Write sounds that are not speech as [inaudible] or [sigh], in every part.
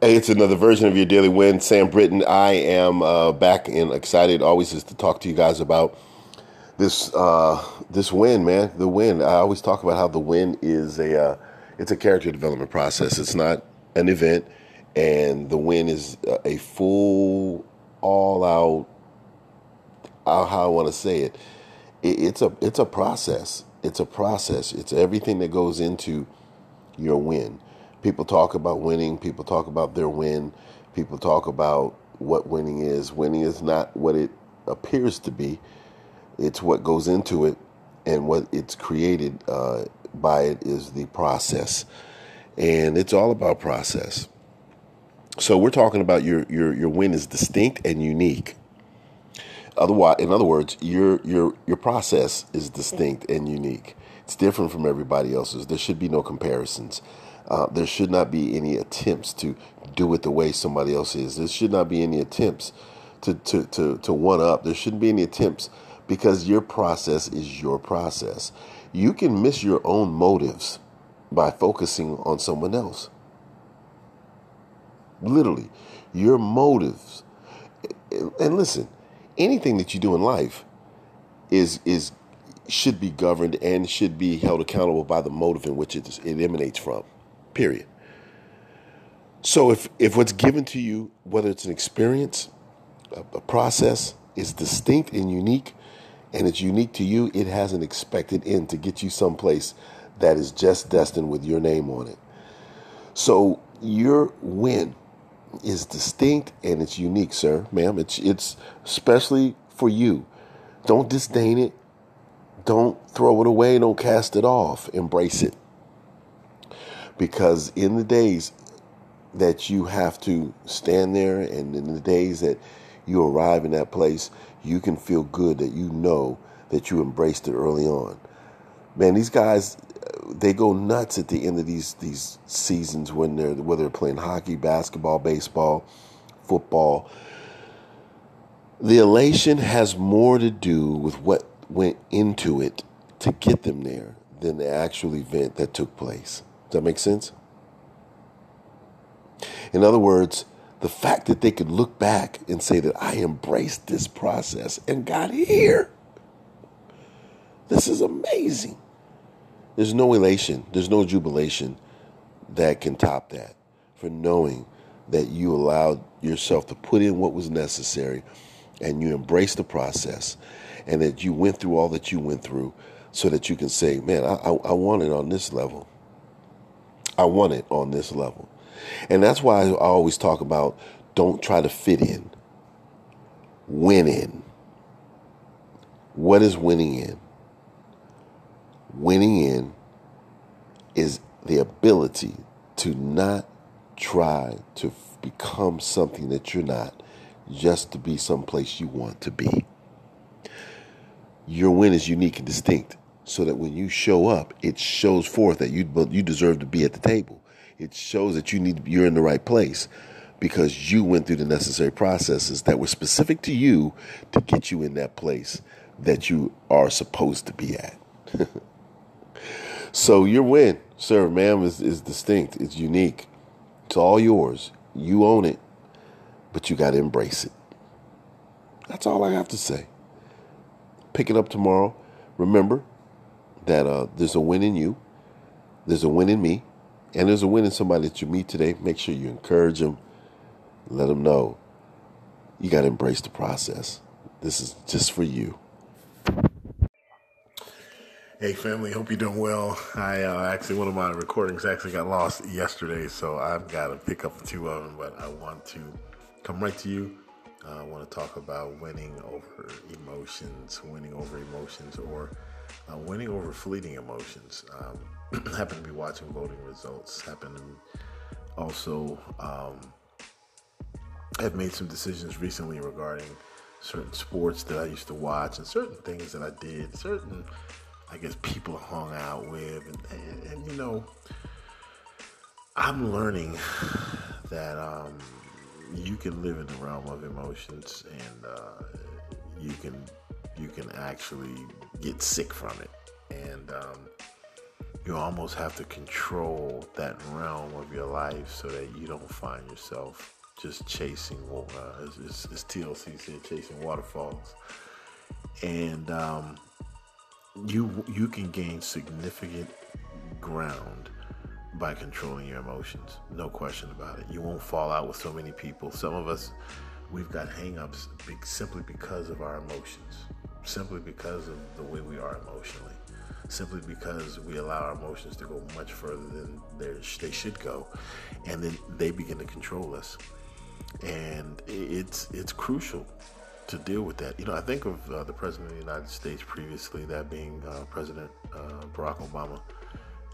Hey, it's another version of your daily win. Sam Britton. I am uh, back and excited always is to talk to you guys about this uh, this win, man. The win. I always talk about how the win is a uh, it's a character development process. It's not an event, and the win is a full, all out. Uh, how I want to say it. it. It's a it's a process. It's a process. It's everything that goes into your win People talk about winning, people talk about their win, people talk about what winning is. Winning is not what it appears to be, it's what goes into it, and what it's created uh, by it is the process. And it's all about process. So we're talking about your your your win is distinct and unique. Otherwise, in other words, your your your process is distinct and unique. It's different from everybody else's. There should be no comparisons. Uh, there should not be any attempts to do it the way somebody else is. There should not be any attempts to, to, to, to one up. There shouldn't be any attempts because your process is your process. You can miss your own motives by focusing on someone else. Literally, your motives. And listen, anything that you do in life is is should be governed and should be held accountable by the motive in which it, it emanates from. Period. So if if what's given to you, whether it's an experience, a, a process, is distinct and unique, and it's unique to you, it has an expected end to get you someplace that is just destined with your name on it. So your win is distinct and it's unique, sir, ma'am. It's it's especially for you. Don't disdain it. Don't throw it away. Don't cast it off. Embrace it. Because in the days that you have to stand there and in the days that you arrive in that place, you can feel good that you know that you embraced it early on. Man, these guys they go nuts at the end of these these seasons when they're whether they're playing hockey, basketball, baseball, football. The elation has more to do with what went into it to get them there than the actual event that took place. Does that make sense? In other words, the fact that they could look back and say that I embraced this process and got here. This is amazing. There's no elation, there's no jubilation that can top that for knowing that you allowed yourself to put in what was necessary and you embraced the process and that you went through all that you went through so that you can say, man, I, I, I want it on this level. I want it on this level. And that's why I always talk about don't try to fit in. Win in. What is winning in? Winning in is the ability to not try to become something that you're not just to be someplace you want to be. Your win is unique and distinct so that when you show up, it shows forth that you you deserve to be at the table. It shows that you need you're in the right place because you went through the necessary processes that were specific to you to get you in that place that you are supposed to be at. [laughs] so your win, sir, ma'am, is, is distinct. It's unique. It's all yours. You own it, but you got to embrace it. That's all I have to say. Pick it up tomorrow. Remember, that uh, there's a win in you, there's a win in me, and there's a win in somebody that you meet today. Make sure you encourage them, let them know you got to embrace the process. This is just for you. Hey family, hope you're doing well. I uh, actually one of my recordings actually got lost yesterday, so I've got to pick up two of them. But I want to come right to you. Uh, I want to talk about winning over emotions, winning over emotions, or uh, winning over fleeting emotions. Um, [clears throat] happen to be watching voting results. Happen to also um, have made some decisions recently regarding certain sports that I used to watch and certain things that I did. Certain, I guess, people hung out with, and, and, and you know, I'm learning [sighs] that um, you can live in the realm of emotions and uh, you can you can actually get sick from it. And um, you almost have to control that realm of your life so that you don't find yourself just chasing, uh, TLC said, chasing waterfalls. And um, you you can gain significant ground by controlling your emotions. No question about it. You won't fall out with so many people. Some of us, we've got hangups simply because of our emotions, simply because of the way we are emotionally, simply because we allow our emotions to go much further than they should go, and then they begin to control us. And it's it's crucial to deal with that. You know, I think of uh, the president of the United States previously, that being uh, President uh, Barack Obama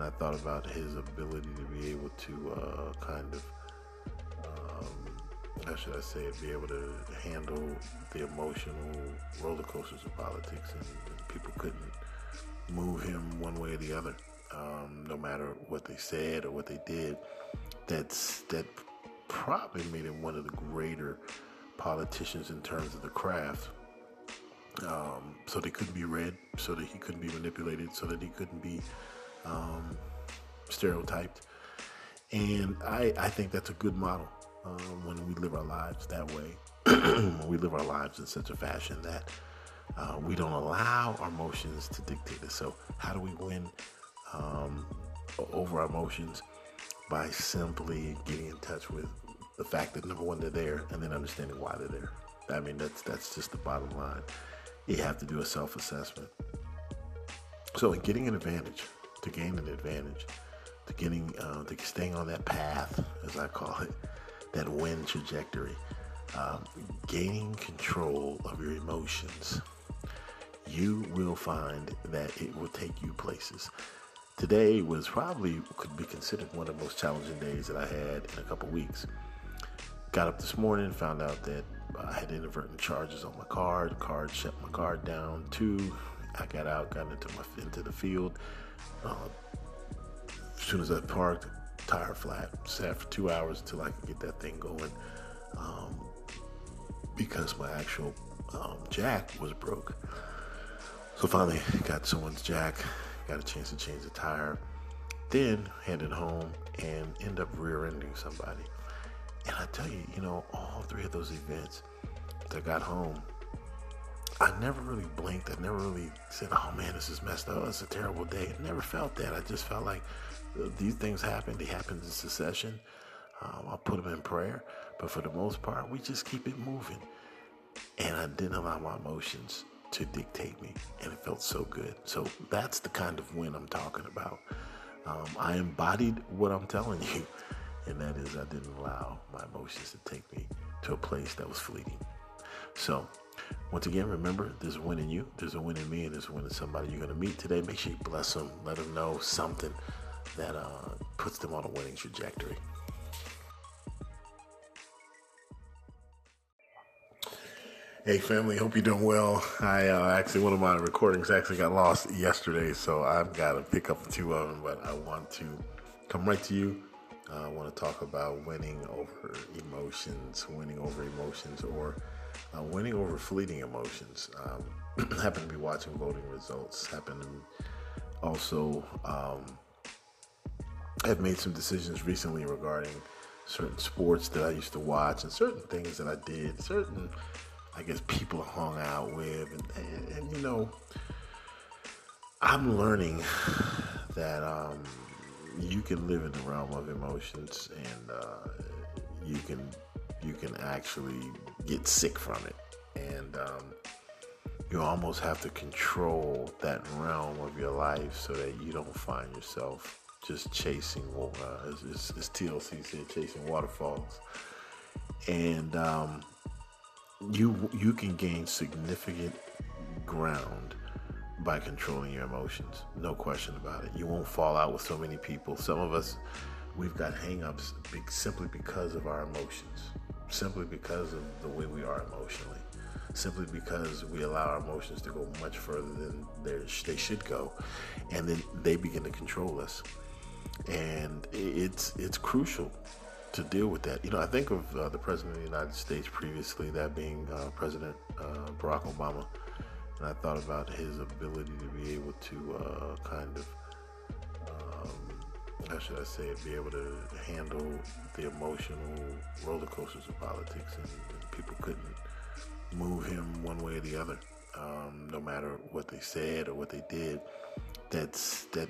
and I thought about his ability to be able to uh, kind of, how should I say it, be able to handle the emotional roller coasters of politics, and, and people couldn't move him one way or the other, um, no matter what they said or what they did. That's that probably made him one of the greater politicians in terms of the craft. Um, so they couldn't be read, so that he couldn't be manipulated, so that he couldn't be um, stereotyped. And I, I think that's a good model um, when we live our lives that way. [clears throat] when we live our lives in such a fashion that uh, we don't allow our emotions to dictate us. So, how do we win um, over our emotions? By simply getting in touch with the fact that number one, they're there, and then understanding why they're there. I mean, that's that's just the bottom line. You have to do a self-assessment. So, in getting an advantage, to gain an advantage, to getting, uh, to staying on that path, as I call it, that win trajectory, um, gaining control of your emotions, you will find that it will take you places. Today was probably could be considered one of the most challenging days that I had in a couple weeks. Got up this morning, found out that I had inadvertent charges on my card. Card shut my card down. Two, I got out, got into my into the field, uh, as soon as I parked, tire flat. Sat for two hours until I could get that thing going. Um, because my actual um, jack was broke. So finally got someone's jack, got a chance to change the tire, then headed home and end up rear-ending somebody. And I tell you, you know, all three of those events, that got home, I never really blinked. I never really said, "Oh man, this is messed up. It's a terrible day." I never felt that. I just felt like these things happen. They happen in succession. Um, I'll put them in prayer, but for the most part, we just keep it moving. And I didn't allow my emotions to dictate me, and it felt so good. So that's the kind of win I'm talking about. Um, I embodied what I'm telling you, [laughs] and that is I didn't allow my emotions to take me to a place that was fleeting. So once again, remember, there's a win in you, there's a win in me, and there's a win in somebody you're going to meet today. Make sure you bless them, let them know something that uh, puts them on a winning trajectory. Hey family, hope you're doing well. I uh, actually one of my recordings actually got lost yesterday, so I've got to pick up two of them. But I want to come right to you. Uh, I want to talk about winning over emotions, winning over emotions, or uh, winning over fleeting emotions. Um, [clears throat] happen to be watching voting results. Happen to also um, have made some decisions recently regarding certain sports that I used to watch and certain things that I did. Certain, I guess, people I hung out with, and, and, and you know, I'm learning that um, you can live in the realm of emotions and uh, you can you can actually get sick from it. And um, you almost have to control that realm of your life so that you don't find yourself just chasing, as, as, TLC said, chasing waterfalls. And um, you you can gain significant ground by controlling your emotions. No question about it. You won't fall out with so many people. Some of us, we've got hangups simply because of our emotions simply because of the way we are emotionally, simply because we allow our emotions to go much further than they should go, and then they begin to control us. And it's it's crucial to deal with that. You know, I think of uh, the president of the United States previously, that being uh, President uh, Barack Obama, and I thought about his ability to be able to uh, kind of how should I say it, be able to handle the emotional roller coasters of politics, and, and people couldn't move him one way or the other, um, no matter what they said or what they did. That's that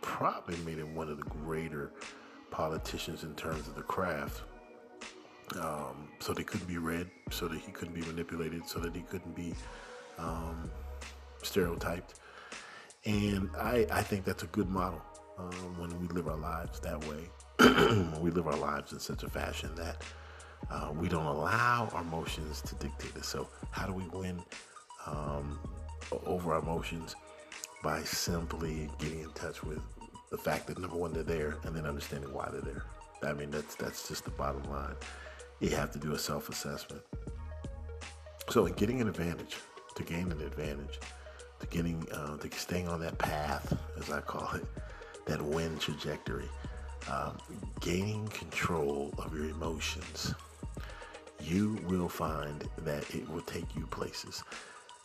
probably made him one of the greater politicians in terms of the craft. Um, so they couldn't be read, so that he couldn't be manipulated, so that he couldn't be um, stereotyped. And I, I think that's a good model um, when we live our lives that way. [clears throat] when we live our lives in such a fashion that uh, we don't allow our emotions to dictate us. So, how do we win um, over our emotions? By simply getting in touch with the fact that number one, they're there, and then understanding why they're there. I mean, that's that's just the bottom line. You have to do a self-assessment. So, in getting an advantage, to gain an advantage, to getting, uh, to staying on that path, as I call it, that win trajectory, um, gaining control of your emotions, you will find that it will take you places.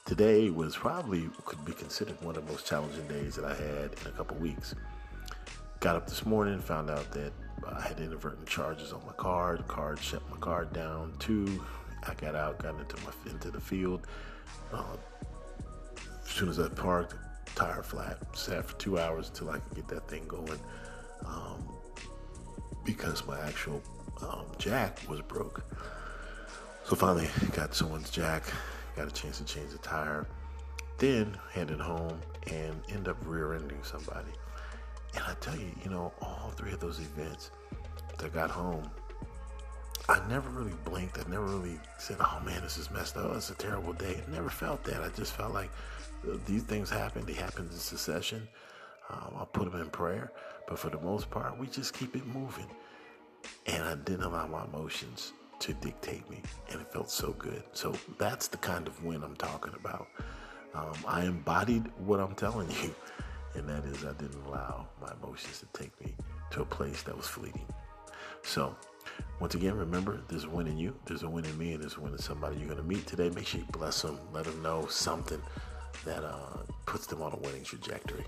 Today was probably could be considered one of the most challenging days that I had in a couple weeks. Got up this morning, found out that I had inadvertent charges on my card. The card shut my card down. too. I got out, got into my into the field. Uh, as soon as I parked, tire flat. Sat for two hours until I could get that thing going. Um, because my actual um, jack was broke. So finally got someone's jack, got a chance to change the tire, then headed home and end up rear-ending somebody. And I tell you, you know, all three of those events, that got home, I never really blinked. I never really said, "Oh man, this is messed up. It's a terrible day." I never felt that. I just felt like uh, these things happen. They happen in succession. Um, I'll put them in prayer, but for the most part, we just keep it moving. And I didn't allow my emotions to dictate me, and it felt so good. So that's the kind of win I'm talking about. Um, I embodied what I'm telling you, [laughs] and that is I didn't allow my emotions to take me to a place that was fleeting. So, once again, remember there's a win in you, there's a win in me, and there's a win in somebody you're going to meet today. Make sure you bless them, let them know something that uh, puts them on a winning trajectory.